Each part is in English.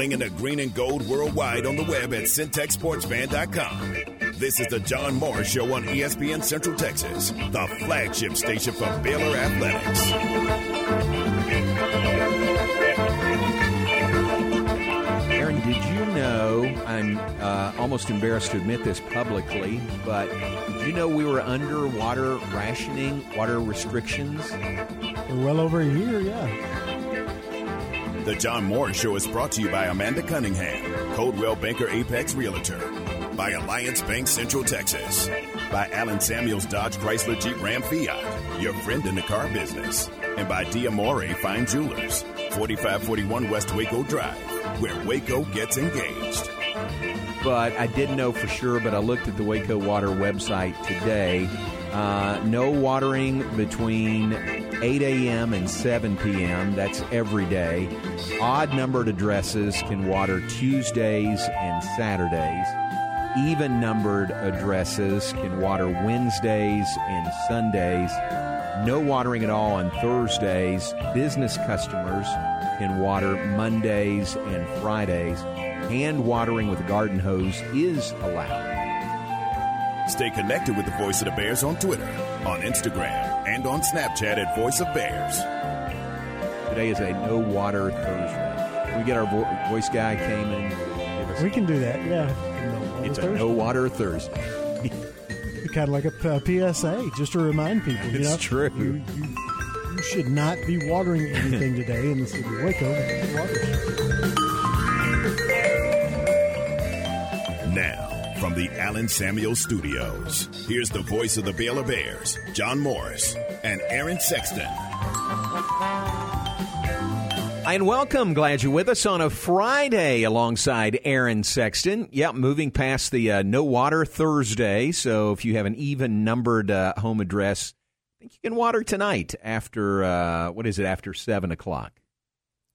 Flinging the green and gold worldwide on the web at syntechsportsfan.com. This is the John Morris Show on ESPN Central Texas, the flagship station for Baylor Athletics. Aaron, did you know? I'm uh, almost embarrassed to admit this publicly, but did you know we were under water rationing, water restrictions? For well over a year, yeah. The John Moore Show is brought to you by Amanda Cunningham, Coldwell Banker Apex Realtor, by Alliance Bank Central Texas, by Allen Samuels Dodge Chrysler Jeep Ram Fiat, your friend in the car business, and by Diamore Fine Jewelers, 4541 West Waco Drive, where Waco gets engaged. But I didn't know for sure, but I looked at the Waco Water website today. Uh, no watering between 8 a.m. and 7 p.m. That's every day. Odd numbered addresses can water Tuesdays and Saturdays. Even numbered addresses can water Wednesdays and Sundays. No watering at all on Thursdays. Business customers can water Mondays and Fridays. Hand watering with a garden hose is allowed. Stay connected with the Voice of the Bears on Twitter, on Instagram, and on Snapchat at Voice of Bears. Today is a no water Thursday. Can we get our vo- voice guy came in? Give us We can do that, yeah. No, it's a no water Thursday. Kind of like a, uh, a PSA, just to remind people. You It's know, true. You, you, you should not be watering anything today in the city of Waco. Water. Now, from the Allen Samuel Studios, here's the voice of the Baylor Bears, John Morris, and Aaron Sexton. And welcome. Glad you're with us on a Friday alongside Aaron Sexton. Yep, moving past the uh, no water Thursday. So if you have an even numbered uh, home address, I think you can water tonight after, uh, what is it, after 7 o'clock.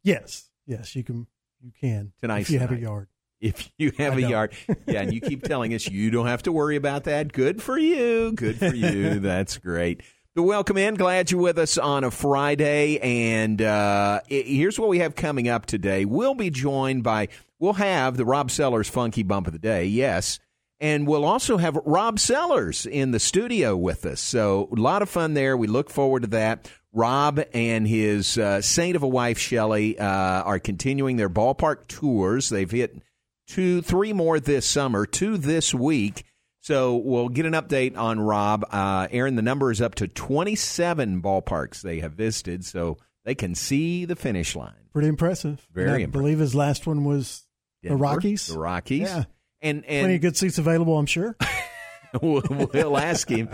Yes, yes, you can. You can Tonight's if you have a yard. If you have I a don't. yard. Yeah, and you keep telling us you don't have to worry about that. Good for you. Good for you. That's great. But welcome in. Glad you're with us on a Friday. And uh, i- here's what we have coming up today. We'll be joined by, we'll have the Rob Sellers Funky Bump of the Day, yes. And we'll also have Rob Sellers in the studio with us. So a lot of fun there. We look forward to that. Rob and his uh, saint of a wife, Shelley, uh, are continuing their ballpark tours. They've hit two, three more this summer, two this week. So we'll get an update on Rob. Uh, Aaron, the number is up to 27 ballparks they have visited, so they can see the finish line. Pretty impressive. Very And I impressive. believe his last one was Denver, the Rockies. The Rockies. Yeah. And, Plenty of good seats available, I'm sure. we'll, we'll ask him.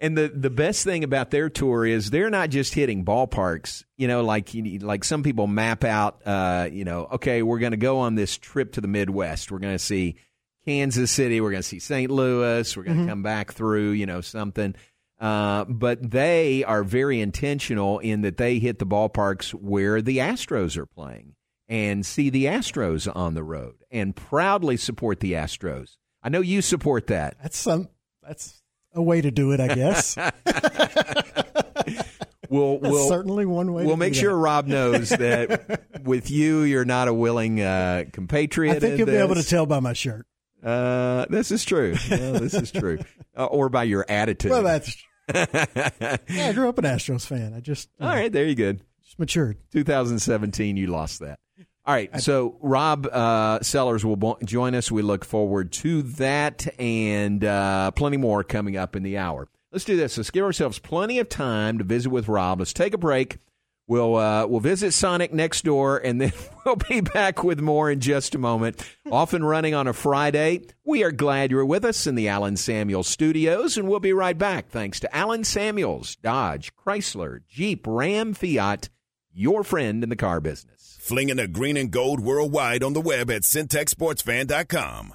And the, the best thing about their tour is they're not just hitting ballparks. You know, like you, like some people map out. Uh, you know, okay, we're going to go on this trip to the Midwest. We're going to see Kansas City. We're going to see St. Louis. We're going to come back through. You know, something. Uh, but they are very intentional in that they hit the ballparks where the Astros are playing and see the Astros on the road and proudly support the Astros. I know you support that. That's some. That's a way to do it, I guess. We'll That's we'll certainly one way. we'll to make sure that. Rob knows that with you, you're not a willing uh, compatriot. I think you'll be able to tell by my shirt. Uh, this is true. Yeah, this is true. Uh, or by your attitude. Well, that's. Yeah, I grew up an Astros fan. I just All right. There you go. just matured. 2017, you lost that. All right, so Rob uh, Sellers will bo- join us. We look forward to that and uh, plenty more coming up in the hour. Let's do this. Let's give ourselves plenty of time to visit with Rob. Let's take a break. We'll uh, we'll visit Sonic next door, and then we'll be back with more in just a moment. Off and running on a Friday. We are glad you're with us in the Allen Samuels studios, and we'll be right back. Thanks to Allen Samuels, Dodge, Chrysler, Jeep, Ram, Fiat, your friend in the car business. Flinging the green and gold worldwide on the web at syntechsportsfan.com.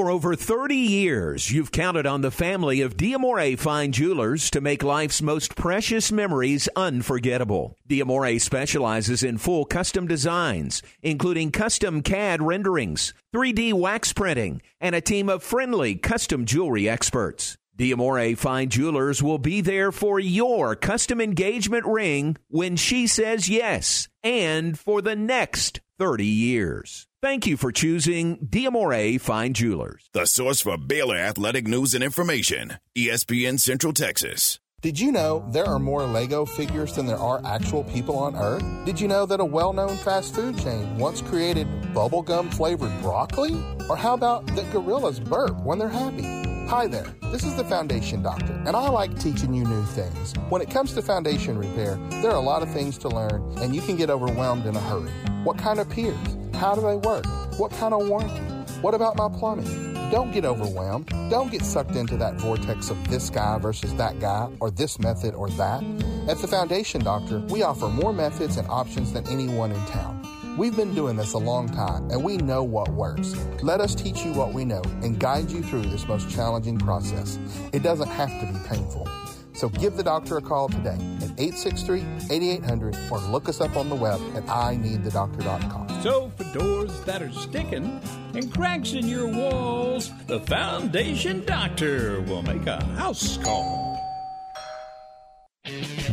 For over 30 years, you've counted on the family of Diamore Fine Jewelers to make life's most precious memories unforgettable. Diamore specializes in full custom designs, including custom CAD renderings, 3D wax printing, and a team of friendly custom jewelry experts. Diamore Fine Jewelers will be there for your custom engagement ring when she says yes, and for the next 30 years. Thank you for choosing Diamore Fine Jewelers. The source for Baylor athletic news and information, ESPN Central Texas. Did you know there are more Lego figures than there are actual people on Earth? Did you know that a well known fast food chain once created bubblegum flavored broccoli? Or how about that gorillas burp when they're happy? Hi there, this is the Foundation Doctor, and I like teaching you new things. When it comes to foundation repair, there are a lot of things to learn, and you can get overwhelmed in a hurry. What kind of piers? How do they work? What kind of warranty? What about my plumbing? Don't get overwhelmed. Don't get sucked into that vortex of this guy versus that guy, or this method or that. At the Foundation Doctor, we offer more methods and options than anyone in town. We've been doing this a long time and we know what works. Let us teach you what we know and guide you through this most challenging process. It doesn't have to be painful. So give the doctor a call today at 863-8800 or look us up on the web at ineedthedoctor.com. So for doors that are sticking and cracks in your walls, the Foundation Doctor will make a house call.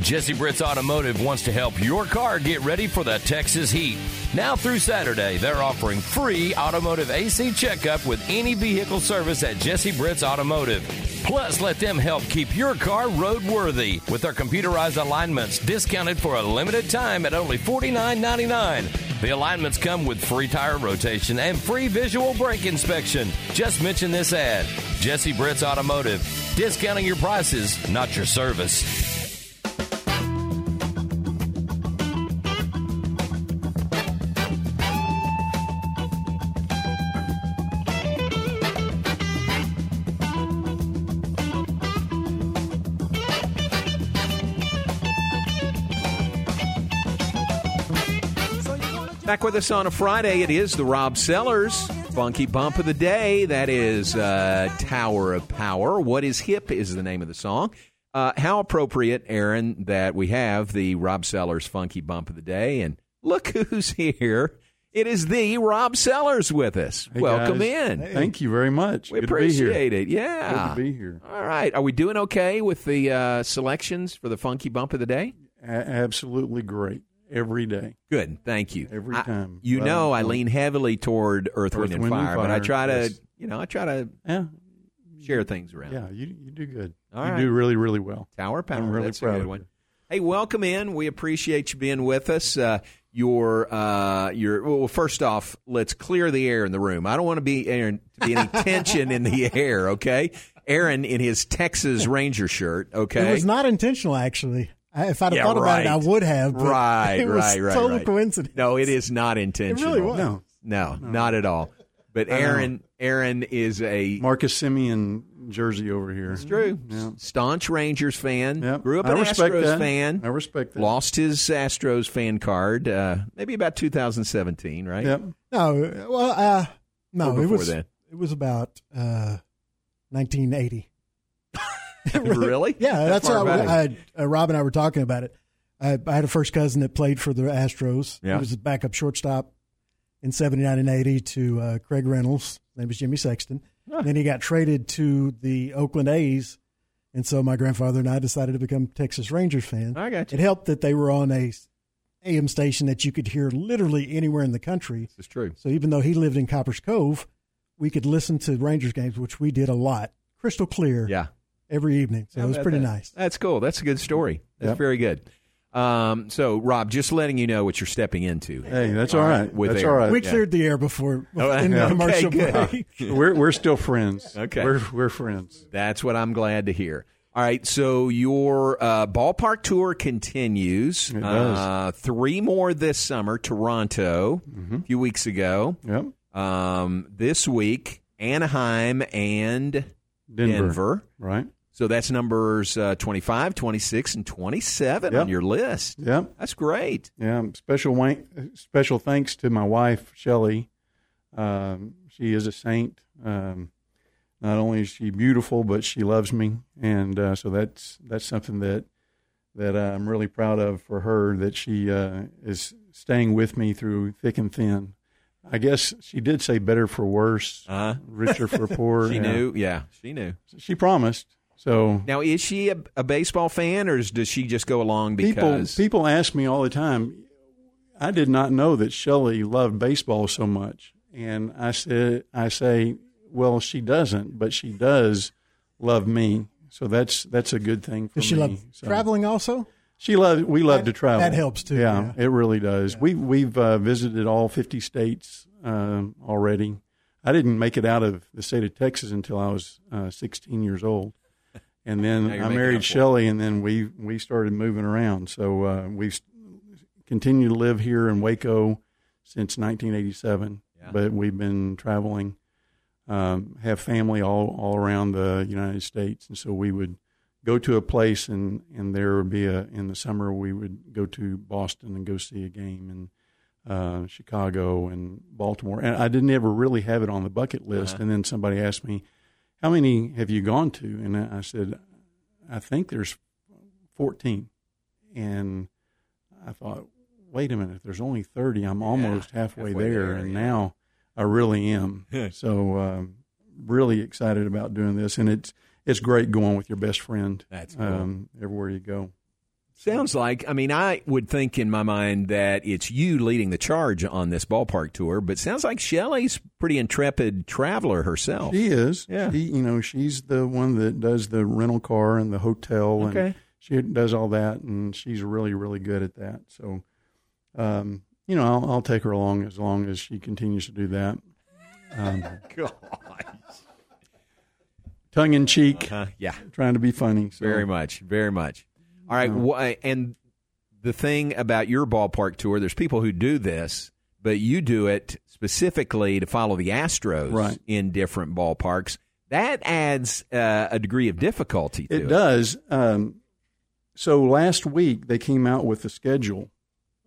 Jesse Britt's Automotive wants to help your car get ready for the Texas heat. Now through Saturday, they're offering free automotive AC checkup with any vehicle service at Jesse Britt's Automotive. Plus, let them help keep your car roadworthy with their computerized alignments discounted for a limited time at only $49.99. The alignments come with free tire rotation and free visual brake inspection. Just mention this ad Jesse Britt's Automotive. Discounting your prices, not your service. Back with us on a Friday, it is the Rob Sellers Funky Bump of the Day. That is uh, Tower of Power. What is Hip is the name of the song. Uh, how appropriate, Aaron, that we have the Rob Sellers Funky Bump of the Day. And look who's here. It is the Rob Sellers with us. Hey, Welcome guys. in. Thank you very much. We Good to be here. appreciate it. Yeah. Good to be here. All right. Are we doing okay with the uh, selections for the Funky Bump of the Day? A- absolutely great every day. Good. Thank you. Every I- time. you Well, know, I well, lean heavily toward Earth, Earth, Wind, and Wind, and Fire, but I try to, yes. you know, I try to Yeah, share things around. yeah. You you do good. All you right. do really really well. Tower Power. I'm really That's proud a good of one. you. Hey, welcome in. We appreciate you being with us. Uh, your, uh, your. Well, first off, let's clear the air in the room. I don't want to be Aaron to be any tension in the air. Okay, Aaron in his Texas Ranger shirt. Okay, It was not intentional, actually. I, if I'd have Yeah, thought about it, I would have. But right, it was right, right, total right. coincidence. No, it is not intentional. was. No, No, not at all. But Aaron, Aaron is a Marcus Semien jersey over here. It's true. Yeah. Staunch Rangers fan. Yep. Grew up I an respect Astros that. fan. I respect that. Lost his Astros fan card uh, maybe about 2017, right? Yep. No, well, uh, no, Or it before was then? it was about uh, 1980. really? Yeah, that's far how I. Uh, Rob and I were talking about it. I, I had a first cousin that played for the Astros. Yeah. He was a backup shortstop in 79 and 80 to uh, Craig Reynolds. His name was Jimmy Sexton. Then he got traded to the Oakland A's, and so my grandfather and I decided to become Texas Rangers fans. I got you. It helped that they were on a AM station that you could hear literally anywhere in the country. It's true. So even though he lived in Copperas Cove, we could listen to Rangers games, which we did a lot, crystal clear. Yeah. Every evening. So How it was pretty that? nice. That's cool. That's a good story. That's Yep. very good. Um, so, Rob, just letting you know what you're stepping into. Hey, that's all right. With That's Aaron. all right. We Yeah. cleared the air before Oh, in the commercial good. break. we're we're still friends. Okay. we're we're friends. That's what I'm glad to hear. All right, so your uh, ballpark tour continues. It does. Uh, three more this summer. Toronto a few weeks ago. Yep. Um, this week, Anaheim and Denver. Denver. Right. So that's numbers uh, 25, 26, and 27 Yep. on your list. Yep. That's great. Yeah. Special wank, special thanks to my wife Shelley. Um, she is a saint. Um, not only is she beautiful, but she loves me, and uh, so that's that's something that that I'm really proud of for her. That she uh, is staying with me through thick and thin. I guess she did say better for worse, Uh, richer for poor. she Yeah. knew. Yeah, she knew. She promised. So Now, is she a, a baseball fan, or does she just go along people because? people ask me all the time. I did not know that Shelley loved baseball so much, and I said, I say, well, she doesn't, but she does love me. So that's that's a good thing for Does she me. love So- traveling also? She loves. We love That- to travel. that helps too, Yeah, yeah. it really does. We we've uh, visited all fifty states um already. I didn't make it out of the state of Texas until I was uh, sixteen years old, and then I married. Shelley, and then we we started moving around. So uh, we've continued to live here in Waco since 1987, Yeah. but we've been traveling. Um, have family all all around the United States, and so we would go to a place and and there would be a in the summer we would go to Boston and go see a game and uh, Chicago and Baltimore and I didn't ever really have it on the bucket list Uh-huh. and then somebody asked me how many have you gone to and I said I think there's 14 and I thought wait a minute if there's only 30 I'm almost halfway, halfway there, there, and yeah. now I really am so um, really excited about doing this and it's it's great going with your best friend That's cool. um, everywhere you go. Sounds like, I mean, I would think in my mind that it's you leading the charge on this ballpark tour, but sounds like Shelley's pretty intrepid traveler herself. She is. Yeah. She, you know, she's the one that does the rental car and the hotel, and Okay. she does all that, and she's really, really good at that. So, um, you know, I'll, I'll take her along as long as she continues to do that. Um, tongue in cheek, Uh, yeah, trying to be funny. So. very much, very much. All right, wh- and the thing about your ballpark tour, there's people who do this, but you do it specifically to follow the Astros Right. in different ballparks. That adds uh, a degree of difficulty to it. It does. Um, so last week they came out with the schedule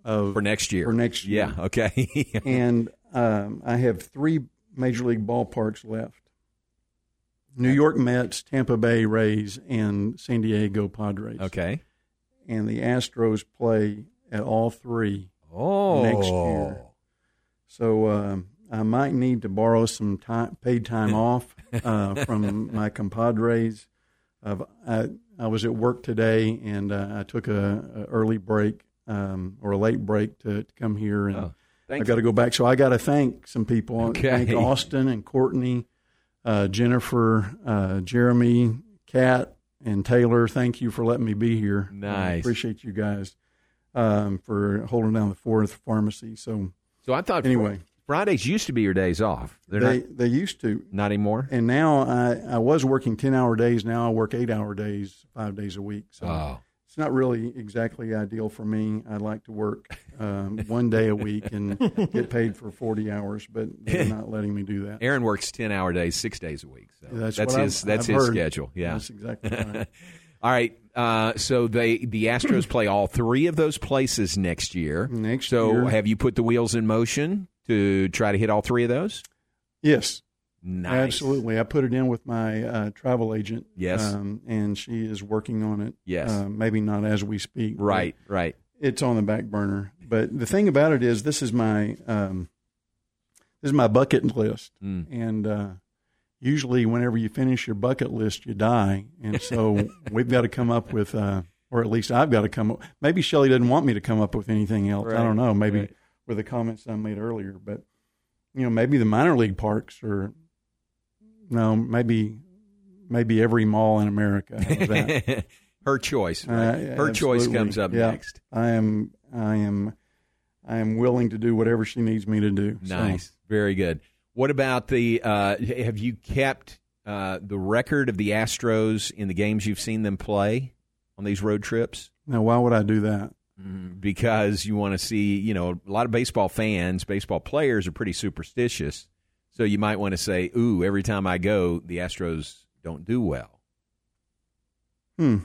of for next year. for next year. Yeah. Okay. and um, I have three major league ballparks left: New York Mets, Tampa Bay Rays, and San Diego Padres. okay. And the Astros play at all three Oh. next year. So um, I might need to borrow some time, paid time off uh, from my compadres. I've, I I was at work today, and uh, I took a, a early break um, or a late break to, to come here, and Oh, I thank got to go back. So I got to thank some people. Okay. Thank Austin and Courtney, uh, Jennifer, uh, Jeremy, Kat, and Taylor. Thank you for letting me be here. I Nice. appreciate you guys um, for holding down the fourth pharmacy. So So I thought Anyway. Fridays used to be your days off. They're they not they used to, not anymore. and now I I was working ten hour days. Now I work eight hour days, five days a week. So Oh. It's not really exactly ideal for me. I'd like to work um, one day a week and get paid for forty hours, but they're not letting me do that. Aaron works ten hour days, six days a week. So That's, that's his I've, that's I've his heard. schedule. Yeah. that's exactly right. All right. Uh, so they the Astros play all three of those places next year. Next so year. have you put the wheels in motion to try to hit all three of those? Yes, Nice. absolutely. I put it in with my uh, travel agent. Yes. um, and she is working on it. Yes. uh, maybe not as we speak. Right. Right. it's on the back burner. But the thing about it is, this is my um, this is my bucket list, Mm. and uh, usually whenever you finish your bucket list, you die, and so we've got to come up with, uh, or at least I've got to come up. Maybe Shelley doesn't want me to come up with anything else. I don't know. Maybe right. with the comments I made earlier, but you know, maybe the minor league parks or no, maybe maybe every mall in America. That? Her choice. Uh, Right? Her choice comes up Yeah. next. I am, I am, I am willing to do whatever she needs me to do. So, Nice. Very good. What about the? Uh, have you kept uh, the record of the Astros in the games you've seen them play on these road trips? now, why would I do that? Because you want to see, you know, a lot of baseball fans, baseball players are pretty superstitious. So you might want to say, "Ooh, every time I go, the Astros don't do well." Hmm.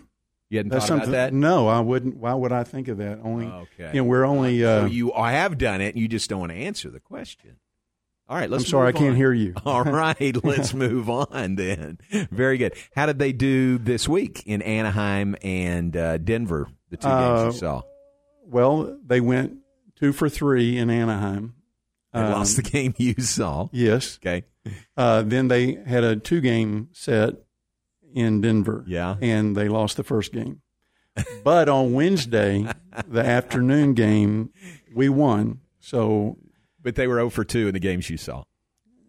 You hadn't That's thought about that? No, I wouldn't. Why would I think of that? Only, Okay. you know, we're only. Uh, so you I have done it. And you just don't want to answer the question. All right, let's. I'm sorry, I can't on. hear you. All right, let's move on then. Very good. How did they do this week in Anaheim and uh, Denver? The two games Uh, you saw. well, they went two for three in Anaheim. They Um, lost the game you saw. Yes. Okay. Uh, then they had a two game set in Denver. Yeah. And they lost the first game. But on Wednesday, the afternoon game, we won. So But they were 0 for 2 in the games you saw.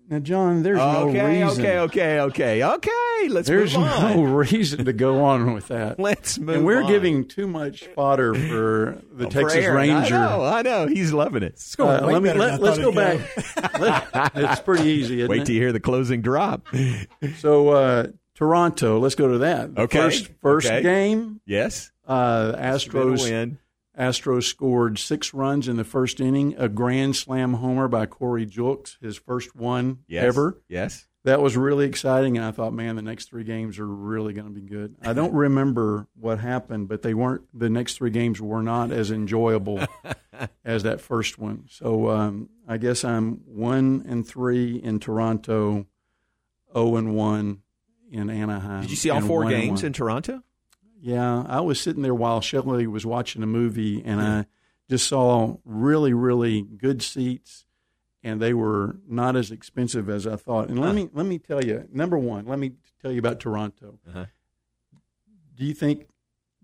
Now, John, there's okay, no reason. okay, okay, okay, okay. Let's There's move on. no reason to go on with that. Let's move and we're on. giving too much fodder for the Oh, Texas Aaron. Ranger. I know, I know. He's loving it. Uh, let me let, us go back. It's pretty easy. Isn't Wait it? till you hear the closing drop. So uh, Toronto, let's go to that. The Okay. First, first Okay. game, yes. uh, Astros win. Astros scored six runs in the first inning. A grand slam homer by Corey Julks, his first one Yes. ever. Yes. That was really exciting, and I thought, man, the next three games are really going to be good. I don't remember what happened, but they weren't. The next three games were not as enjoyable as that first one. So um, I guess I'm one and three in Toronto, zero and one in Anaheim. Did you see all four games in Toronto? Yeah, I was sitting there while Shelley was watching a movie, and I just saw really, really good seats, and they were not as expensive as I thought. And let Huh. me let me tell you, number one, let me tell you about Toronto. Uh-huh. Do you think?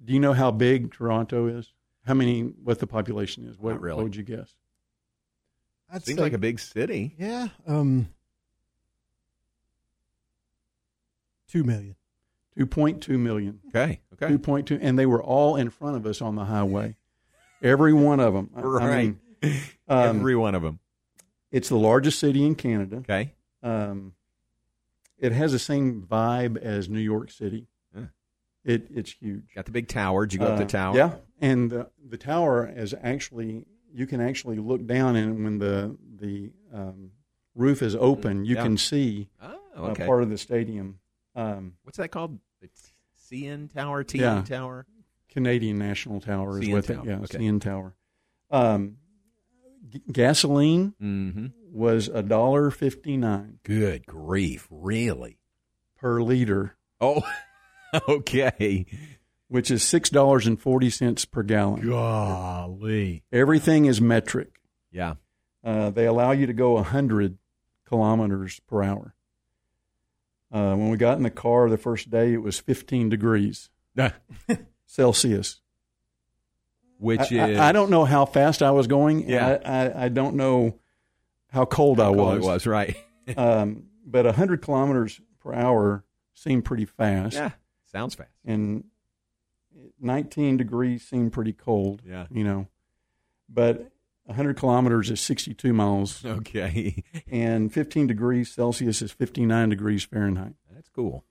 Do you know how big Toronto is? How many? What the population is? What, really. what would you guess? I'd Seems say- like a big city. Yeah. Um, two million. Two point two million. Okay. Okay. Two point two, and they were all in front of us on the highway. Every one of them. I- I Right. mean, um, Every one of them. It's the largest city in Canada. Okay. Um, it has the same vibe as New York City. Yeah. It it's huge. Got the big tower. Did you go up the Uh, tower? Yeah, and the, the tower is actually you can actually look down, and when the the um, roof is open, you Yeah. can see Oh, uh, part of the stadium. Um, What's that called? The CN Tower? TN Yeah. Tower? Canadian National Tower is CN with Tower, it. Yeah, okay. CN Tower. Um, g- gasoline Mm-hmm. was a dollar fifty nine Good grief. Really? per liter, Oh, okay. which is six dollars and forty cents per gallon. Golly. Everything is metric. Yeah. Uh, they allow you to go 100 kilometers per hour. Uh, when we got in the car the first day, it was 15 degrees Celsius. Which I, I- is. I, don't know how fast I was going. Yeah. I, I, I don't know how cold I cold was. It was, right. um, but 100 kilometers per hour seemed pretty fast. yeah. Sounds fast. And 19 degrees seemed pretty cold. Yeah. You know, but 100 kilometers is 62 miles. Okay. and 15 degrees Celsius is 59 degrees Fahrenheit. That's cool.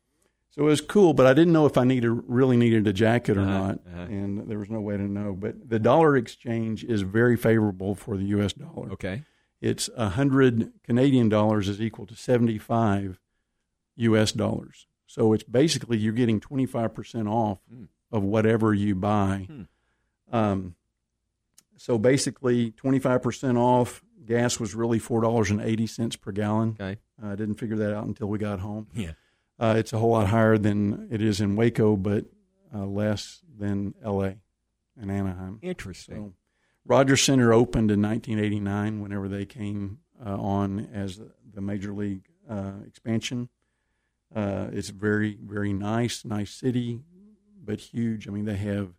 So it was cool, but I didn't know if I needed really needed a jacket or Uh-huh, not, uh-huh. and there was no way to know. But the dollar exchange is very favorable for the U.S. dollar. Okay. It's 100 Canadian dollars is equal to 75 U.S. dollars. So it's basically you're getting 25 percent off Hmm. of whatever you buy. Hmm. Um, so basically, 25 percent off. Gas was really four dollars and eighty cents per gallon. Okay. I didn't figure that out until we got home. Yeah. Uh, it's a whole lot higher than it is in Waco, but uh, less than L.A. and Anaheim. Interesting. So, Rogers Center opened in 1989. Whenever they came uh, on as the major league uh, expansion. Uh, it's very very nice, nice city, but huge. I mean, they have,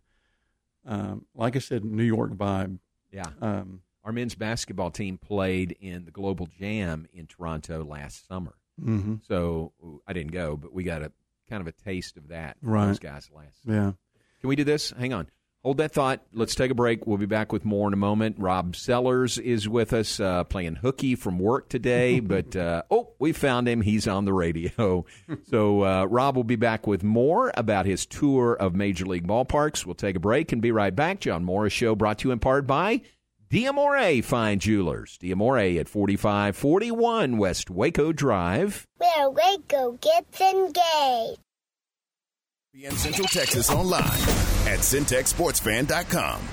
um, like I said, New York vibe. Yeah. Um, Our men's basketball team played in the Global Jam in Toronto last summer. Mhm. So I didn't go, but we got a kind of a taste of that Right. those guys last. Yeah. Can we do this? Hang on. Hold that thought. Let's take a break. We'll be back with more in a moment. Rob Sellers is with us, uh, playing hooky from work today. but uh, oh, we found him. He's on the radio. so uh, Rob will be back with more about his tour of Major League ballparks. We'll take a break and be right back. John Morris Show brought to you in part by Diamore Fine Jewelers. Diamore at 4541 West Waco Drive. Where Waco gets engaged. In Central Texas online at syntechsportsfan.com.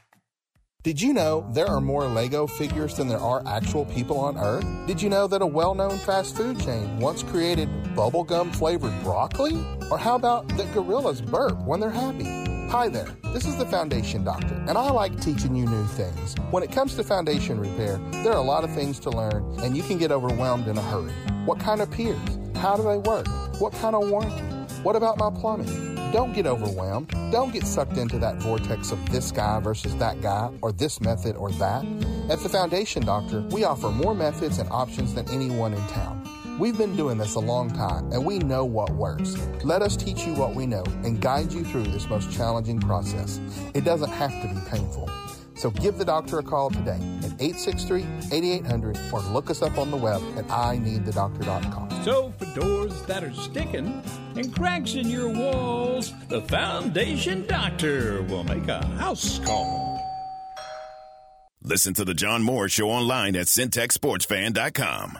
Did you know there are more Lego figures than there are actual people on Earth? Did you know that a well known fast food chain once created bubblegum flavored broccoli? Or how about that gorillas burp when they're happy? Hi there, this is the Foundation Doctor, and I like teaching you new things. When it comes to foundation repair, there are a lot of things to learn, and you can get overwhelmed in a hurry. What kind of piers? How do they work? What kind of warranty? What about my plumbing? Don't get overwhelmed. Don't get sucked into that vortex of this guy versus that guy, or this method or that. At the Foundation Doctor, we offer more methods and options than anyone in town. We've been doing this a long time, and we know what works. Let us teach you what we know and guide you through this most challenging process. It doesn't have to be painful. So give the doctor a call today at 863-8800 or look us up on the web at ineedthedoctor.com. So, for doors that are sticking and cracks in your walls, the Foundation Doctor will make a house call. Listen to the John Moore Show online at syntechsportsfan.com.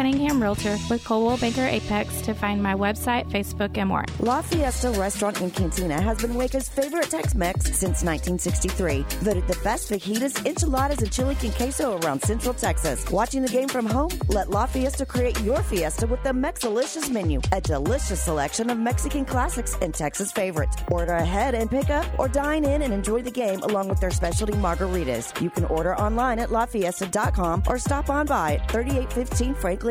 Realtor with Coldwell Banker Apex to find my website, Facebook, and more. La Fiesta Restaurant and Cantina has been Waco's favorite Tex-Mex since 1963. Voted the best fajitas, enchiladas, and chili con queso around Central Texas. Watching the game from home? Let La Fiesta create your fiesta with the Mexalicious menu, a delicious selection of Mexican classics and Texas favorites. Order ahead and pick up, or dine in and enjoy the game along with their specialty margaritas. You can order online at lafiesta.com or stop on by at 3815 Franklin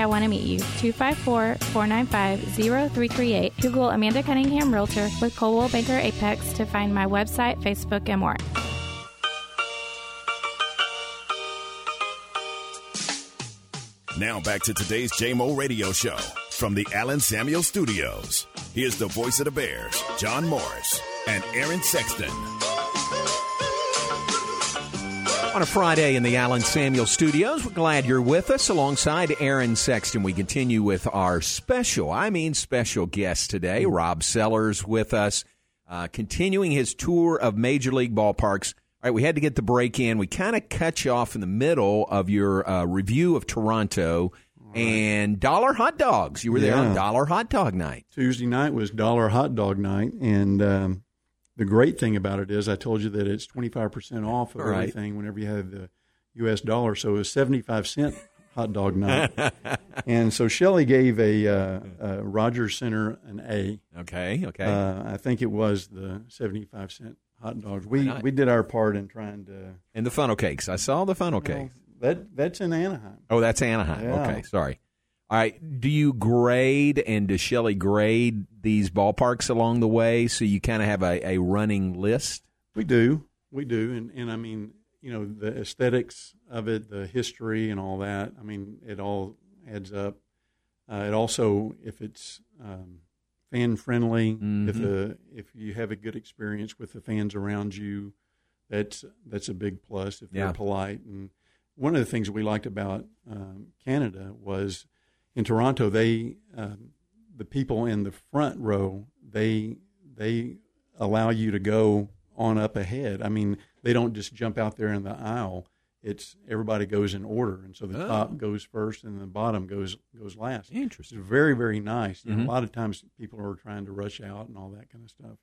I want to meet you. 254 495 0338. Google Amanda Cunningham Realtor with Coldwell Banker Apex to find my website, Facebook, and more. Now back to today's JMO radio show from the Allen Samuel Studios. Here's the voice of the Bears, John Morris and Aaron Sexton. On a Friday in the Allen Samuel Studios, we're glad you're with us alongside Aaron Sexton. We continue with our special, I mean special guest today, Rob Sellers with us, uh, continuing his tour of Major League ballparks. All right, we had to get the break in. We kind of cut you off in the middle of your uh, review of Toronto and Dollar Hot Dogs. You were there on Dollar Hot Dog Night. Tuesday night was Dollar Hot Dog Night, and um, the great thing about it is I told you that it's twenty five percent off of Right. everything whenever you have the U.S. dollar. So it was seventy five cent hot dog night, and so Shelley gave a uh, uh, Rogers Center an A. Okay, okay. Uh, I think it was the seventy five cent hot dogs. We we did our part in trying to. And the funnel cakes. I saw the funnel cakes. That that's in Anaheim. Oh, that's Anaheim. Yeah. Okay, sorry. All right. Do you grade and does Shelley grade these ballparks along the way so you kind of have a, a running list? We do, we do, and and I mean, you know, the aesthetics of it, the history, and all that. I mean, it all adds up. Uh, it also, if it's um, fan friendly, if Mhm. the if you have a good experience with the fans around you, that's that's a big plus. If they're polite, and one of the things we liked about um, Canada was in Toronto, they um, the people in the front row they they allow you to go on up ahead. I mean, they don't just jump out there in the aisle. It's everybody goes in order, and so the Oh. top goes first, and the bottom goes goes last. Interesting. It's very very nice. You know, a lot of times people are trying to rush out and all that kind of stuff,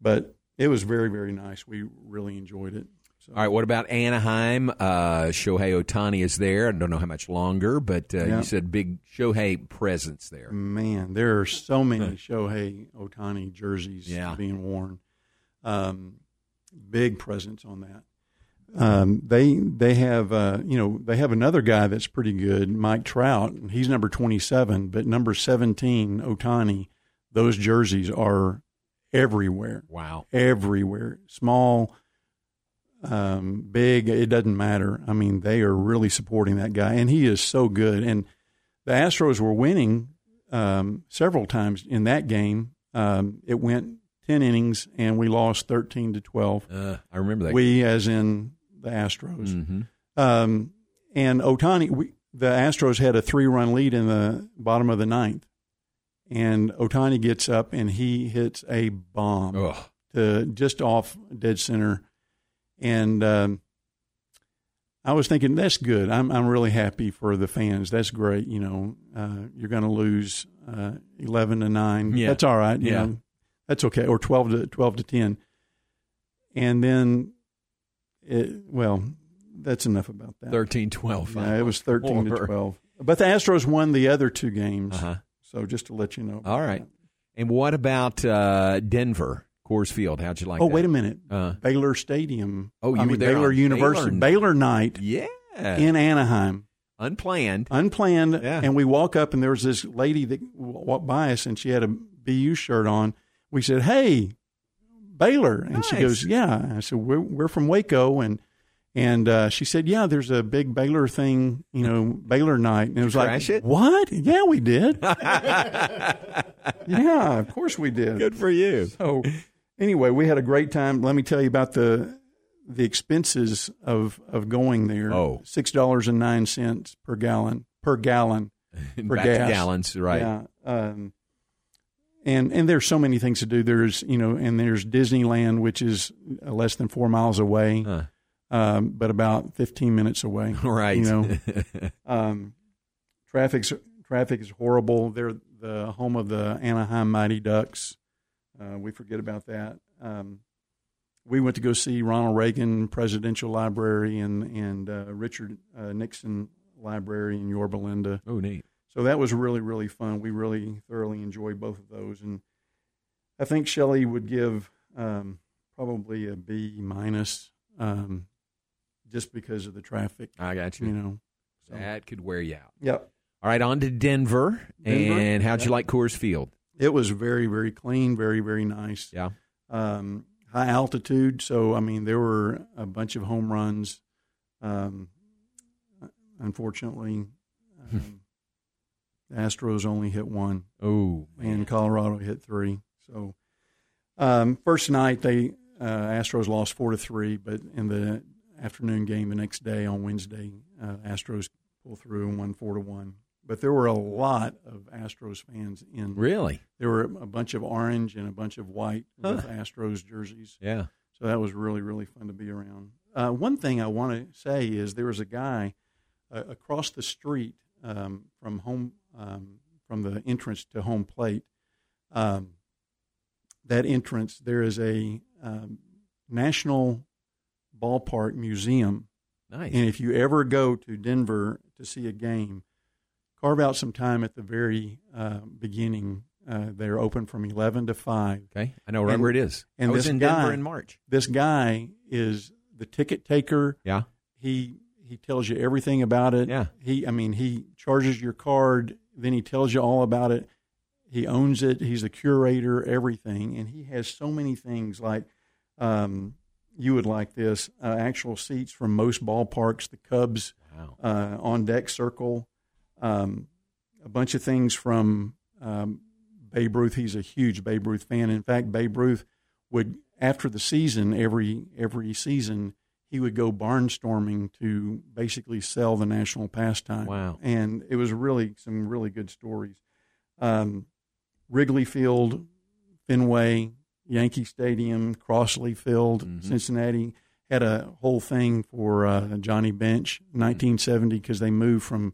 but it was very very nice. We really enjoyed it. So. All right. What about Anaheim? Uh, Shohei Ohtani is there. I don't know how much longer, but uh, Yeah. you said big Shohei presence there. Man, there are so many Shohei Ohtani jerseys Yeah. being worn. Um, big presence on that. Um, they they have uh, you know they have another guy that's pretty good, Mike Trout. He's number twenty seven, but number seventeen, Ohtani. Those jerseys are everywhere. Wow, everywhere. Small, um, big, it doesn't matter. I mean, they are really supporting that guy, and he is so good. And the Astros were winning um, several times in that game. Um, it went ten innings, and we lost thirteen to twelve. Uh, I remember that. We, as in the Astros. Mhm. Um, and Ohtani, we, the Astros had a three-run lead in the bottom of the ninth, and Ohtani gets up and he hits a bomb to just off dead center, and um, I was thinking that's good. I'm I'm really happy for the fans. That's great. You know, uh, you're going to lose uh, eleven to nine. Yeah. That's all right. you Yeah. know. that's okay. Or twelve to twelve to ten, and then, it, well, that's enough about that. 13 12. Yeah, it was thirteen to twelve. But the Astros won the other two games. Uh-huh. So just to let you know. All right. And what about uh, Denver, Coors Field? How'd you like oh, that? wait a minute. Uh, Baylor Stadium. Oh, you I were there Baylor University, Baylor- Baylor, night. Yeah. in Anaheim, unplanned, unplanned. Yeah. And we walk up, and there was this lady that walked by us, and she had a BU shirt on. We said, "Hey, Baylor," and she goes, "Yeah." I said, "We're we're from Waco," and and uh, she said, "Yeah, there's a big Baylor thing, you know, Baylor night." And it was like, it? "What? Yeah, we did. yeah, of course we did. Good for you. So anyway, we had a great time. Let me tell you about the the expenses of of going there. Oh. six dollars and nine cents per gallon per gallon to gas. gallons, right. Yeah. Um, and and there's so many things to do. There's you know, and there's Disneyland, which is uh, less than four miles away, Huh. um, but about fifteen minutes away. Right. You know, um, traffic's traffic is horrible. They're the home of the Anaheim Mighty Ducks. Uh, we forget about that. Um, we went to go see Ronald Reagan Presidential Library and and uh, Richard uh, Nixon Library in Yorba Linda. Oh, neat. So that was really really fun. We really thoroughly enjoyed both of those, and I think Shelley would give um, probably a B minus, um, just because of the traffic. I got you. You know, so. That could wear you out. Yep. All right, on to Denver. Denver, And how'd you like Coors Field? It was very, very clean, very, very nice. Yeah. Um, high altitude, so I mean there were a bunch of home runs. Um, unfortunately, um, the Astros only hit one. Oh, and Colorado hit three. So um, first night they uh, Astros lost four to three, but in the afternoon game the next day on Wednesday. Uh, Astros pull through and won four to one. But there were a lot of Astros fans in. Really? There were a bunch of orange and a bunch of white with Astros jerseys. Yeah. So that was really really fun to be around. Uh, one thing I want to say is there was a guy uh, across the street um, from home um, from the entrance to home plate. Um, that entrance there is a um, national ballpark museum. Nice. And if you ever go to Denver to see a game, carve out some time at the very uh, beginning. Uh, they're open from eleven to five. Okay, I know right And- where it is. And I was this in guy, Denver in March. This guy is the ticket taker. Yeah. He he tells you everything about it. Yeah. He I mean he charges your card, then he tells you all about it. He owns it. He's the curator, everything, and he has so many things like um, you would like this uh, actual seats from most ballparks, the Cubs uh, on deck circle, um, a bunch of things from um, Babe Ruth. He's a huge Babe Ruth fan. In fact, Babe Ruth would after the season every every season he would go barnstorming to basically sell the national pastime. Wow. And it was really some really good stories. Um, Wrigley Field, Fenway, Yankee Stadium, Crosley Field, Cincinnati had a whole thing for uh, Johnny Bench, 1970, because they moved from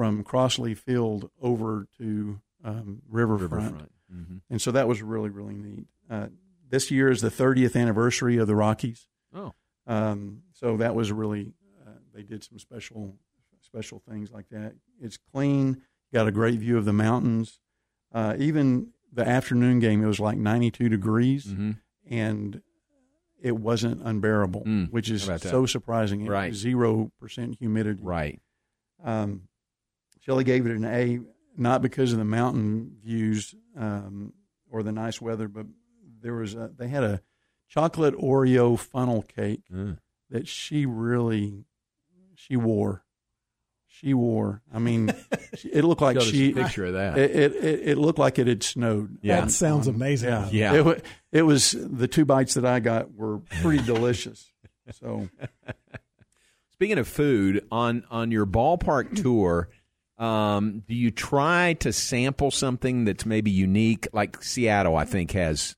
from Crosley Field over to um, Riverfront, Riverfront. Mhm. and so that was really really neat. Uh, this year is the 30th anniversary of the Rockies. Oh. Um, so that was really uh, they did some special special things like that. It's clean, got a great view of the mountains. Uh, even the afternoon game, it was like 92 degrees, Mm-hmm. and it wasn't unbearable, which is How about that? so surprising. It Right. zero percent humidity. Right. Um, Shelley gave it an A, not because of the mountain views um, or the nice weather, but there was a, they had a chocolate Oreo funnel cake Mm. that she really she wore. She wore. I mean, she, it looked like Showed a she picture of that. It, it, it, it looked like it had snowed. Yeah. That sounds amazing. Yeah, Yeah. It, wa- it was the two bites that I got were pretty delicious. So Speaking of food, on on your ballpark tour, um, do you try to sample something that's maybe unique? Like Seattle, I think has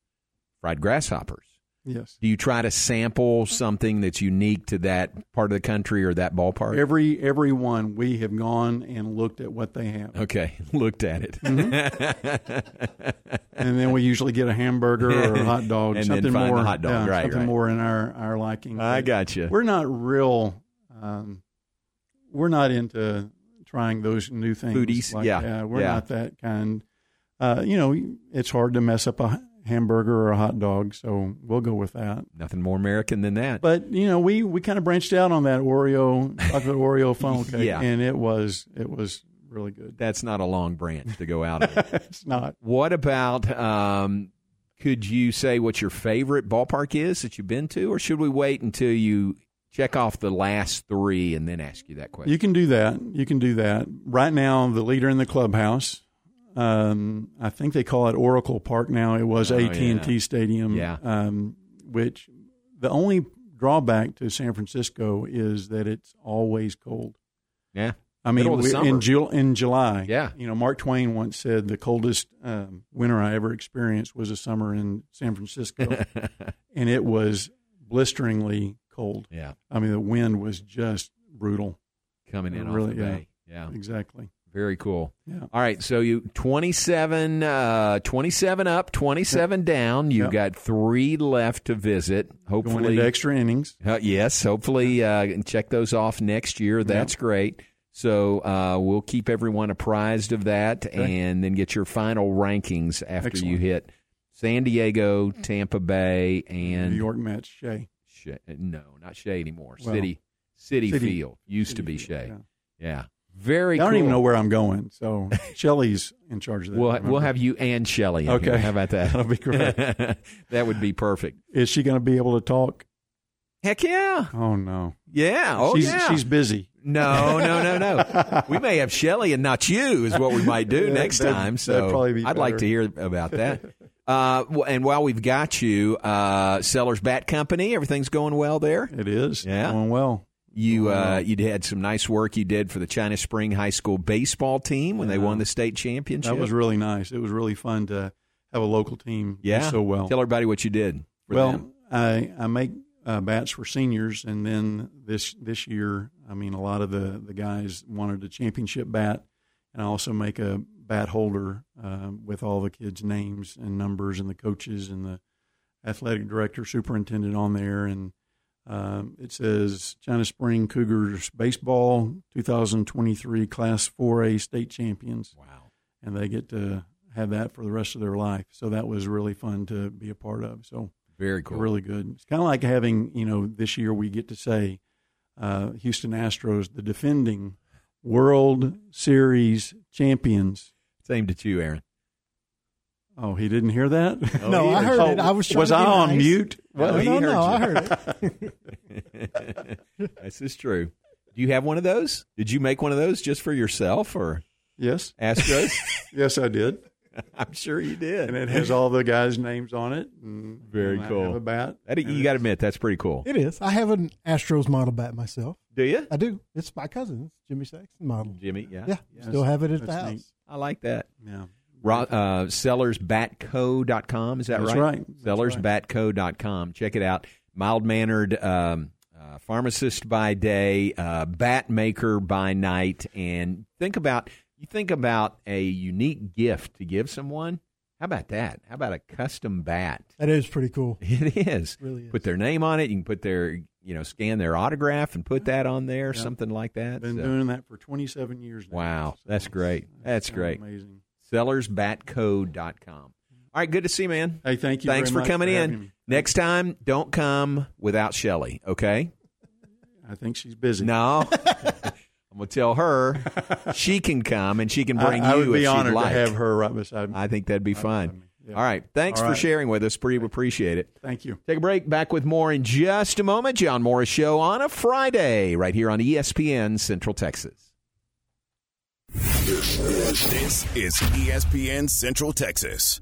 fried grasshoppers. yes, Do you try to sample something that's unique to that part of the country or that ballpark? every every one we have gone and looked at what they have. okay, looked at it. and then we usually get a hamburger or a hot dog, And something more, hot dog. yeah, Right, something right. more in our our liking. I got gotcha. We're not real. Um, we're not into trying those new things. Foodies, like- yeah, we're yeah. not that kind. Uh, you know, it's hard to mess up a hamburger or a hot dog, so we'll go with that. Nothing more American than that. But you know, we we kind of branched out on that Oreo chocolate Oreo funnel cake, Yeah. and it was it was really good. That's not a long branch to go out of. it's not. What about? Um, could you say what your favorite ballpark is that you've been to, or should we wait until you check off the last three and then ask you that question? You can do that. You can do that. Right now, the leader in the clubhouse. Um, I think they call it Oracle Park now. It was Oh, AT and T yeah. Stadium. Yeah. Um, which the only drawback to San Francisco is that it's always cold. yeah, I mean, Middle of the we- in Ju- in July. Yeah. You know, Mark Twain once said the coldest um, winter I ever experienced was a summer in San Francisco, and it was blisteringly cold. yeah, I mean, the wind was just brutal. coming in Really, off the yeah. bay. Yeah, Exactly. very cool. Yeah. All right, so you 27, uh, 27 up, 27 down. You've Yep. got three left to visit. Going Hopefully, extra innings. Uh, yes, hopefully uh, check those off next year. That's great. So uh, we'll keep everyone apprised of that, Okay. and then get your final rankings after you hit San Diego, Tampa Bay, and New York Mets, Shea. Shea, no, not Shea anymore. Well, City, City, City- Field used to City be Field, Shea. yeah. Yeah, very. I don't cool. even know where I'm going, so Shelly's in charge of that. We'll we'll have you and Shelly. Okay. here. how about that? That'll be great. that would be perfect. Is she going to be able to talk? Heck yeah, Oh no, yeah. Oh she's yeah. she's busy. No, no, no, no. we may have Shelly and not you is what we might do Yeah, next time. So be I'd like to hear about that. Uh, and while we've got you, uh, Sellers Bat Company, everything's going well there. It is Yeah. going well. You uh, you had some nice work you did for the China Spring High School baseball team when they won the state championship. That was really nice. It was really fun to have a local team do yeah. so well. Tell everybody what you did. For well, them. I I make uh, bats for seniors, and then this this year, I mean, a lot of the the guys wanted a championship bat, and I also make a bat holder uh, with all the kids' names and numbers, and the coaches and the athletic director, superintendent on there, and um, it says China Spring Cougars baseball 2023 Class 4A state champions. Wow! And they get to have that for the rest of their life. So that was really fun to be a part of. So very cool, really good. It's kind of like having you know this year we get to say uh, Houston Astros, the defending World Series champions. Same to you, Aaron. Oh, he didn't hear that? Oh, no, I heard it. I was was to I on nice. mute? No, no, he no, heard no, you. I heard it. this is true. Do you have one of those? Did you make one of those just for yourself or Yes. Astros? yes, I did. I'm sure you did. And it has all the guys' names on it. Very and cool. have a bat. That, you got to admit that's pretty cool. It is. I have an Astros model bat myself. Do you? I do. It's my cousin's Jimmy Saxon model. Jimmy, yeah. Yeah, Yes. still have it at the That's house. neat. I like that. Yeah. Ro- uh, sellersbatco.com. Is that right? That's right? right. That's Sellersbatco.com. Check it out. Mild mannered um, uh, pharmacist by day, uh, bat maker by night. And think about you think about a unique gift to give someone. How about that? How about a custom bat? That is pretty cool. It is. Really is. Put their name on it. You can put their, you know, scan their autograph and put that on there, Yeah. something like that. Been So- doing that for 27 years now. Wow, So that's it's- great. That's kinda great. Amazing. sellersbatco.com. All right, good to see you, man. Hey, thank you Thanks very for much coming for in. me. Next time, don't come without Shelly, okay? I think she's busy. No. I'm going to tell her she can come and she can bring I, I you would be if she'd honored like. to have her right beside me. I think that'd be fun. Yeah. All right. Thanks All for sharing with us. Pretty appreciate it. Thank you. Take a break. Back with more in just a moment. John Morris Show on a Friday, right here on ESPN Central Texas. This is ESPN Central Texas.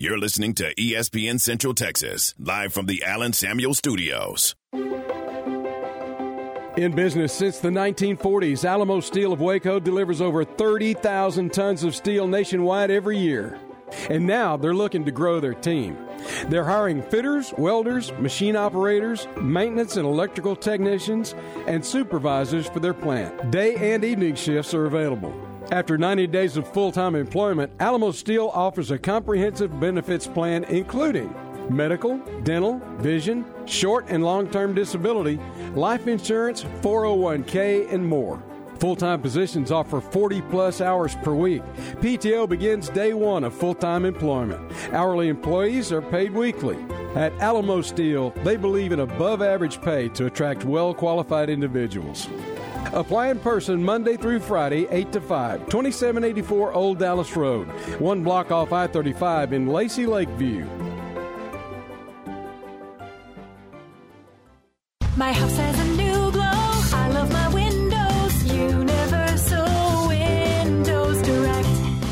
You're listening to ESPN Central Texas, live from the Allen Samuel Studios. In business since the 1940s, Alamo Steel of Waco delivers over 30,000 tons of steel nationwide every year. And now they're looking to grow their team. They're hiring fitters, welders, machine operators, maintenance and electrical technicians, and supervisors for their plant. Day and evening shifts are available. After 90 days of full time employment, Alamo Steel offers a comprehensive benefits plan including medical, dental, vision, short and long term disability, life insurance, 401k, and more. Full time positions offer 40 plus hours per week. PTO begins day one of full time employment. Hourly employees are paid weekly. At Alamo Steel, they believe in above average pay to attract well qualified individuals. Apply in person Monday through Friday, 8 to 5, 2784 Old Dallas Road, one block off I 35 in Lacy Lakeview. My house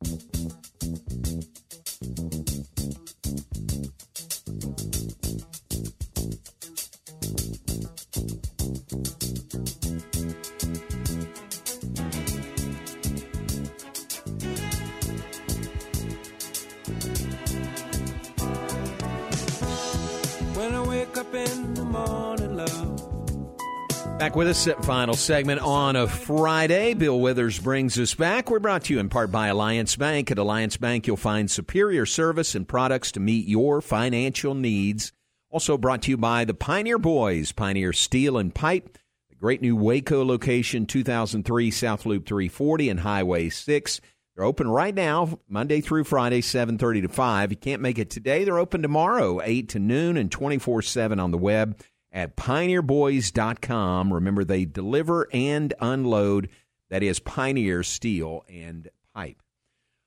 When I wake up in. Back with us, uh, final segment on a Friday. Bill Withers brings us back. We're brought to you in part by Alliance Bank. At Alliance Bank, you'll find superior service and products to meet your financial needs. Also brought to you by the Pioneer Boys, Pioneer Steel and Pipe, the great new Waco location, 2003 South Loop 340 and Highway 6. They're open right now, Monday through Friday, 7:30 to 5. You can't make it today. They're open tomorrow, 8 to noon and 24/7 on the web at pioneerboys.com. Remember, they deliver and unload. That is Pioneer Steel and Pipe.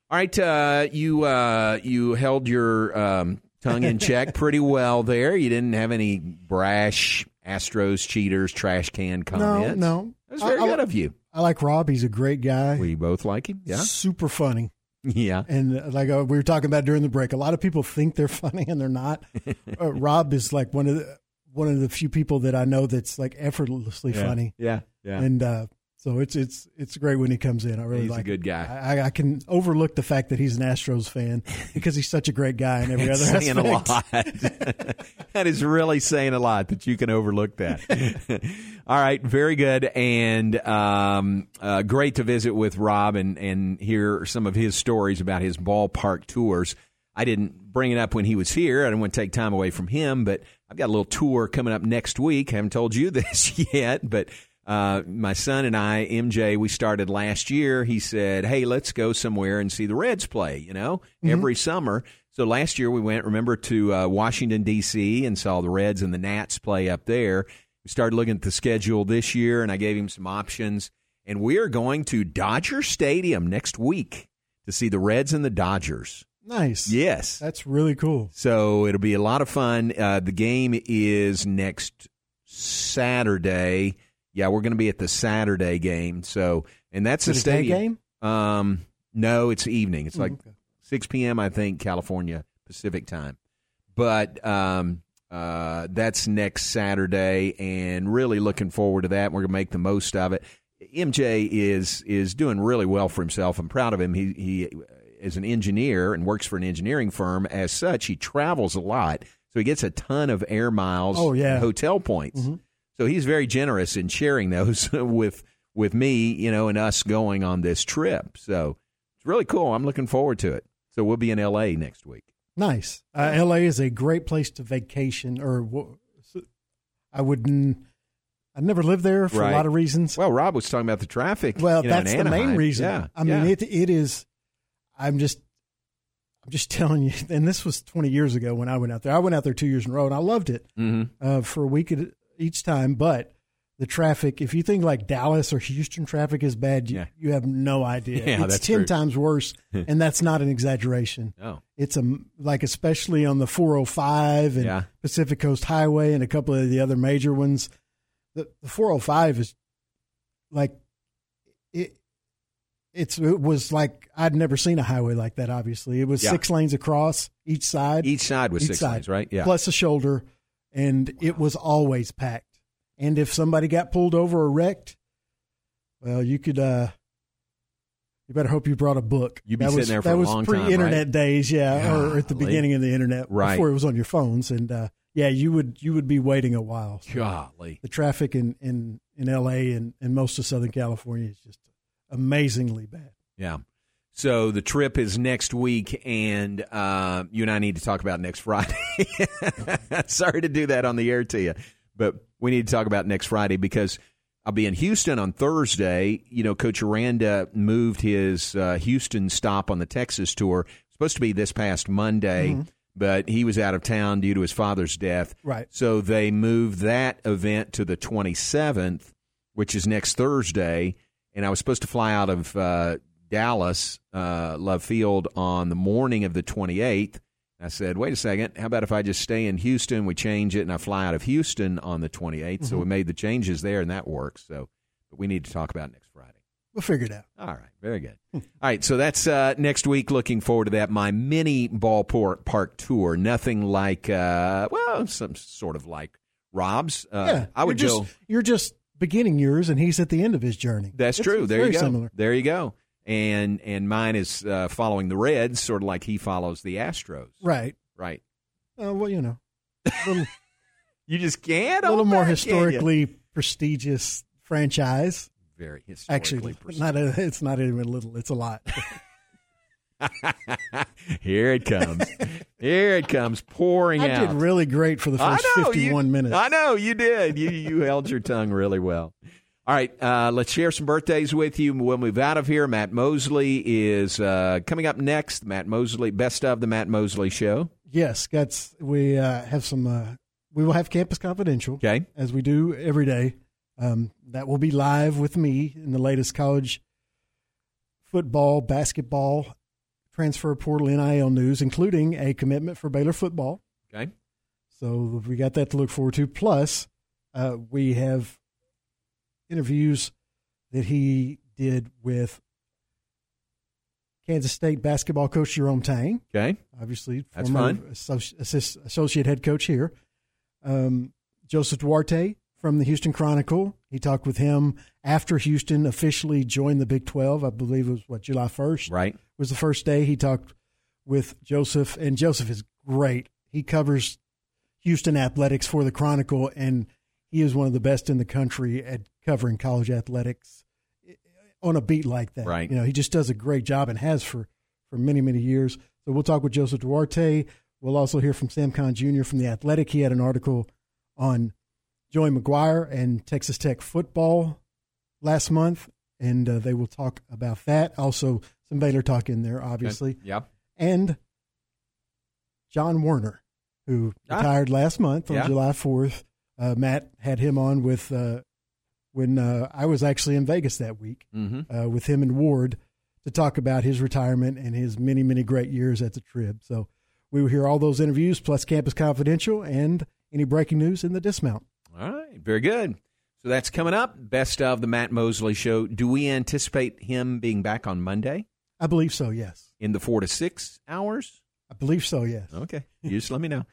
All right, uh, you uh, you held your um, tongue in check pretty well there. You didn't have any brash Astros cheaters, trash can comments. No, no. That's very I- I- good of you. I like Rob. He's a great guy. We both like him. Yeah. Super funny. Yeah. And uh, like uh, we were talking about during the break, a lot of people think they're funny and they're not. uh, Rob is like one of the one of the few people that I know that's like effortlessly Yeah. funny. Yeah. Yeah. And uh, so it's it's it's great when he comes in. I really He's a like. good guy. I, I- can overlook the fact that he's an Astros fan because he's such a great guy in every other saying aspect. a lot. that is really saying a lot that you can overlook that. All right, very good, and um, uh, great to visit with Rob and and hear some of his stories about his ballpark tours. I didn't bring it up when he was here. I didn't want to take time away from him, but I've got a little tour coming up next week. I haven't told you this yet, but uh, my son and I, MJ, we started last year. He said, "Hey, let's go somewhere and see the Reds play." You know, Mhm. every summer. So last year we went, remember, to uh, Washington D.C. and saw the Reds and the Nats play up there. We started looking at the schedule this year, and I gave him some options. And we are going to Dodger Stadium next week to see the Reds and the Dodgers. Nice. Yes. That's really cool. So it'll be a lot of fun. Uh, the game is next Saturday. Yeah, we're going to be at the Saturday game. So, and that's the it a day stadium. game? Um, no, it's evening. It's Mm, like okay. 6 p.m. I think California Pacific time. But um, uh, that's next Saturday, and really looking forward to that. We're going to make the most of it. MJ is is doing really well for himself. I'm proud of him. He he is an engineer and works for an engineering firm. As such, he travels a lot, so he gets a ton of air miles. Oh, yeah. and hotel points. Mhm. So he's very generous in sharing those with with me, you know, and us going on this trip. So it's really cool. I'm looking forward to it. So we'll be in L.A. next week. Nice. Uh, L.A. is a great place to vacation, or I wouldn't. I never lived there for Right. a lot of reasons. Well, Rob was talking about the traffic. Well, you know, that's the main reason. Yeah, I mean, yeah. it it is. I'm just, I'm just telling you. And this was 20 years ago when I went out there. I went out there two years in a row, and I loved it Mhm. uh, for a week each time. But the traffic, if you think like Dallas or Houston traffic is bad, you, you have no idea. Yeah, it's that's ten true. times worse, and that's not an exaggeration. No. It's a like especially on the 405 and Yeah. Pacific Coast Highway and a couple of the other major ones. The, the 405 is like it. It's it was like I'd never seen a highway like that. Obviously, it was Yeah. six lanes across each side. Each side was six lanes, right? Yeah. plus a shoulder, and it was always packed. And if somebody got pulled over or wrecked, well, you could. uh You better hope you brought a book. You'd be that sitting was, there for that a long time, pre-internet right? days, yeah, or at the Golly. beginning of the internet, Right. before it was on your phones, and uh yeah, you would you would be waiting a while. So Golly. the traffic in in in L.A. and and most of Southern California is just amazingly bad. Yeah. So the trip is next week, and uh, you and I need to talk about next Friday. Sorry to do that on the air to you, but we need to talk about next Friday because I'll be in Houston on Thursday. You know, Coach Aranda moved his uh, Houston stop on the Texas tour. Supposed to be this past Monday, Mhm. but he was out of town due to his father's death. Right. So they moved that event to the 27th, which is next Thursday. And I was supposed to fly out of uh, Dallas, uh, Love Field, on the morning of the 28th. I said, wait a second, how about if I just stay in Houston? We change it and I fly out of Houston on the 28th. So Mhm. we made the changes there and that works. So but we need to talk about next Friday. We'll figure it out. All right, very good. All right, so that's uh, next week. Looking forward to that. My mini ballpark park tour. Nothing like, uh, well, some sort of like Rob's. Uh, yeah, I would you're go. just, You're just beginning yours, and he's at the end of his journey. That's It's- true. it's There you go. Similar. There you go. And and mine is uh, following the Reds, sort of like he follows the Astros. Right. Right. Uh, well, you know, little, you just can't. a little more back, can you? historically prestigious franchise. Very Actually, historically not a, it's not even a little. It's a lot. Here it comes. Here it comes pouring I out. did really great for the first know, 51 you- minutes. I know you did. You you held your tongue really well. All right, uh, let's share some birthdays with you. We'll move out of here. Matt Mosley is uh, coming up next. Matt Mosley, best of the Matt Mosley Show. Yes, that's we uh, have some. Uh, we will have Campus Confidential, okay, as we do every day. Um, that will be live with me in the latest college football, basketball, transfer portal, NIL news, including a commitment for Baylor football. Okay. So we got that to look forward to. Plus, uh, we have interviews that he did with Kansas State basketball coach Jerome Tang. Okay. Obviously, That's former fun. associ- assist- associate head coach here. Um, Joseph Duarte from the Houston Chronicle. He talked with him after Houston officially joined the Big 12. I believe it was, what, July 1st? Right. Was the first day he talked with Joseph, and Joseph is great. He covers Houston athletics for the Chronicle, and he is one of the best in the country at covering college athletics eh, on a beat like that. Right. You know, he just does a great job and has for, for many, many years. So we'll talk with Joseph Duarte. We'll also hear from Sam Kahn Jr. from The Athletic. He had an article on Joey McGuire and Texas Tech football last month, and uh, they will talk about that. Also, some Baylor talk in there, obviously. Yep. And John Werner, who Ah. retired last month on Yeah. July 4th. Uh, Matt had him on with uh, when uh, I was actually in Vegas that week Mhm. uh, with him and Ward to talk about his retirement and his many, many great years at the Trib. So we will hear all those interviews plus Campus Confidential and any breaking news in the dismount. All right, very good. So that's coming up. Best of the Matt Mosley Show. Do we anticipate him being back on Monday I believe so, yes. in the four to six hours? I believe so, yes. Okay, you just let me know.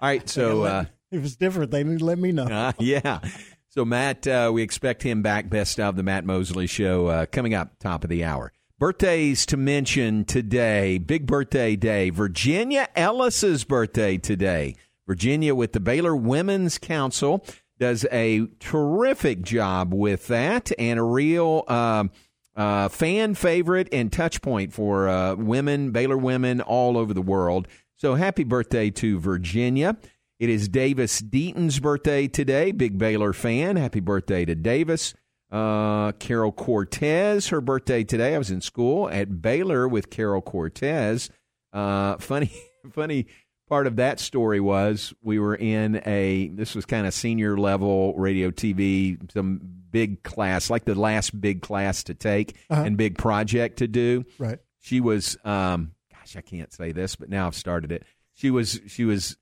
All right, so. Uh, if it's different, they need to let me know. Uh, yeah. So, Matt, uh, we expect him back. Best of the Matt Mosley Show uh, coming up, top of the hour. Birthdays to mention today. Big birthday day. Virginia Ellis's birthday today. Virginia with the Baylor Women's Council does a terrific job with that and a real um uh, fan favorite and touch point for uh, women, Baylor women all over the world. So happy birthday to Virginia. It is Davis Deaton's birthday today. Big Baylor fan. Happy birthday to Davis. Uh, Carol Cortez, her birthday today. I was in school at Baylor with Carol Cortez. Uh, funny, funny part of that story was we were in a this was kind of senior level radio TV, some big class, like the last big class to take Uh-huh. and big project to do. Right. She was, um, gosh, I can't say this, but now I've started it. She was she was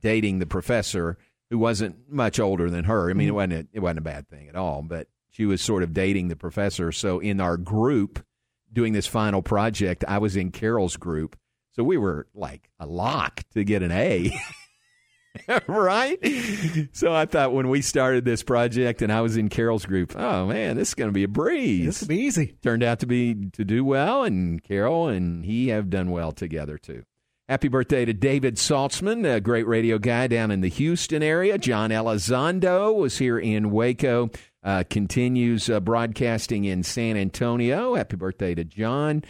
dating the professor who wasn't much older than her. I mean, it Mhm. wasn't a, it wasn't a bad thing at all, but she was sort of dating the professor. So in our group doing this final project, I was in Carol's group. So we were like a lock to get an A. right? So I thought when we started this project and I was in Carol's group, oh man, this is going to be a breeze. This will be easy. Turned out to be to do well, and Carol and he have done well together too. Happy birthday to David Saltzman, a great radio guy down in the Houston area. John Elizondo was here in Waco, uh, continues uh, broadcasting in San Antonio. Happy birthday to John.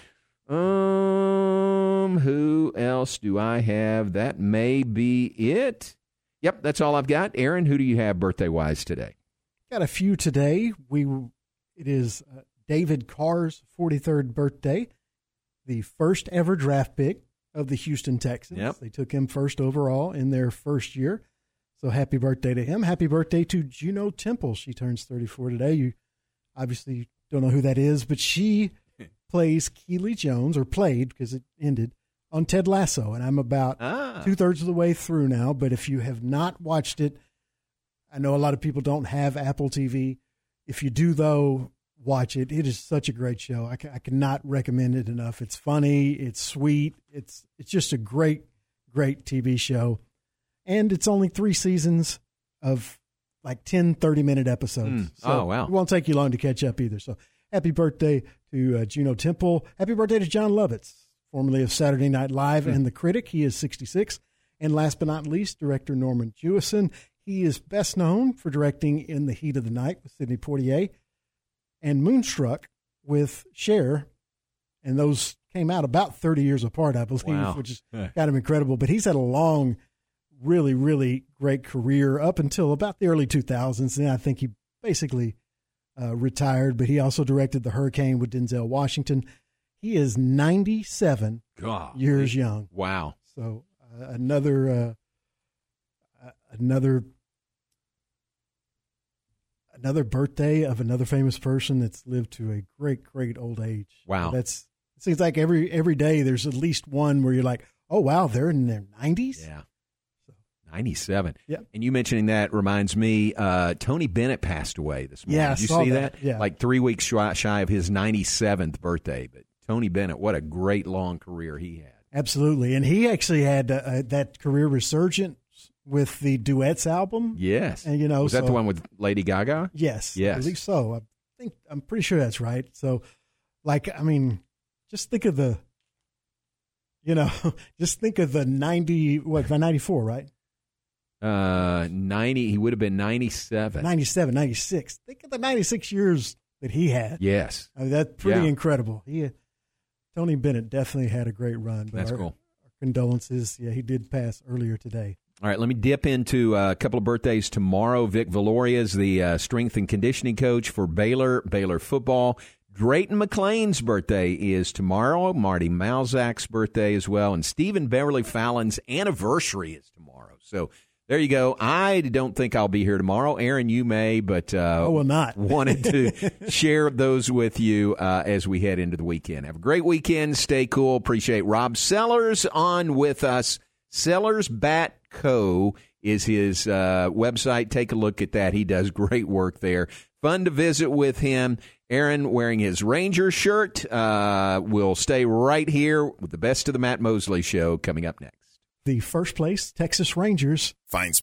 Um, who else do I have? That may be it. Yep, that's all I've got. Aaron, who do you have birthday wise today? Got a few today. We it is uh, David Carr's 43rd birthday, the first ever draft pick of the Houston Texans. Yep. They took him first overall in their first year. So happy birthday to him. Happy birthday to Juno Temple. She turns 34 today. You obviously don't know who that is, but she plays Keely Jones, or played because it ended, on Ted Lasso. And I'm about Ah. two thirds of the way through now. But if you have not watched it, I know a lot of people don't have Apple TV. If you do, though, watch it. It is such a great show. I, I cannot recommend it enough. It's funny. It's sweet. It's it's just a great, great TV show. And it's only three seasons of like 10, 30 minute episodes. Mm. So Oh, wow. It won't take you long to catch up either. So happy birthday to uh, Juno Temple. Happy birthday to Jon Lovitz, formerly of Saturday Night Live Hmm. and The Critic. He is 66. And last but not least, director Norman Jewison. He is best known for directing In the Heat of the Night with Sidney Poitier and Moonstruck with Cher. And those came out about 30 years apart, I believe, Wow. which is Yeah. kind of incredible. But he's had a long, really, really great career up until about the early 2000s. And I think he basically uh, retired, but he also directed The Hurricane with Denzel Washington. He is 97 God. years young. Wow. So uh, another uh, another another birthday of another famous person that's lived to a great great old age. Wow. That's it seems like every every day there's at least one where you're like, "Oh wow, they're in their 90s?" Yeah. 97. Yep. And you mentioning that reminds me, uh, Tony Bennett passed away this morning. Yeah, Did you see that. that? Yeah. Like three weeks shy, shy of his 97th birthday. But Tony Bennett, what a great long career he had. Absolutely. And he actually had uh, uh, that career resurgence with the duets album. Yes. And you know, Was that the one with Lady Gaga? Yes. Yes. I believe so. I think I'm pretty sure that's right. So, like, I mean, just think of the, you know, just think of the 90, what, 94, right? Uh, 90, he would have been 97. 97, 96. Think of the 96 years that he had. Yes. I mean, that's pretty Yeah. incredible. He, Tony Bennett definitely had a great run. But That's our- cool. our condolences. Yeah, he did pass earlier today. All right, let me dip into uh, a couple of birthdays tomorrow. Vic Viloria is the uh, strength and conditioning coach for Baylor, Baylor football. Drayton McLean's birthday is tomorrow. Marty Malzak's birthday as well. And Stephen Beverly Fallon's anniversary is tomorrow. So there you go. I don't think I'll be here tomorrow. Aaron, you may, but uh, I will not. wanted to share those with you uh, as we head into the weekend. Have a great weekend. Stay cool. Appreciate Rob Sellers on with us. Sellers Bat Co. is his uh, website. Take a look at that. He does great work there. Fun to visit with him. Aaron wearing his Ranger shirt. Uh, will stay right here with the best of the Matt Mosley Show coming up next. The first place Texas Rangers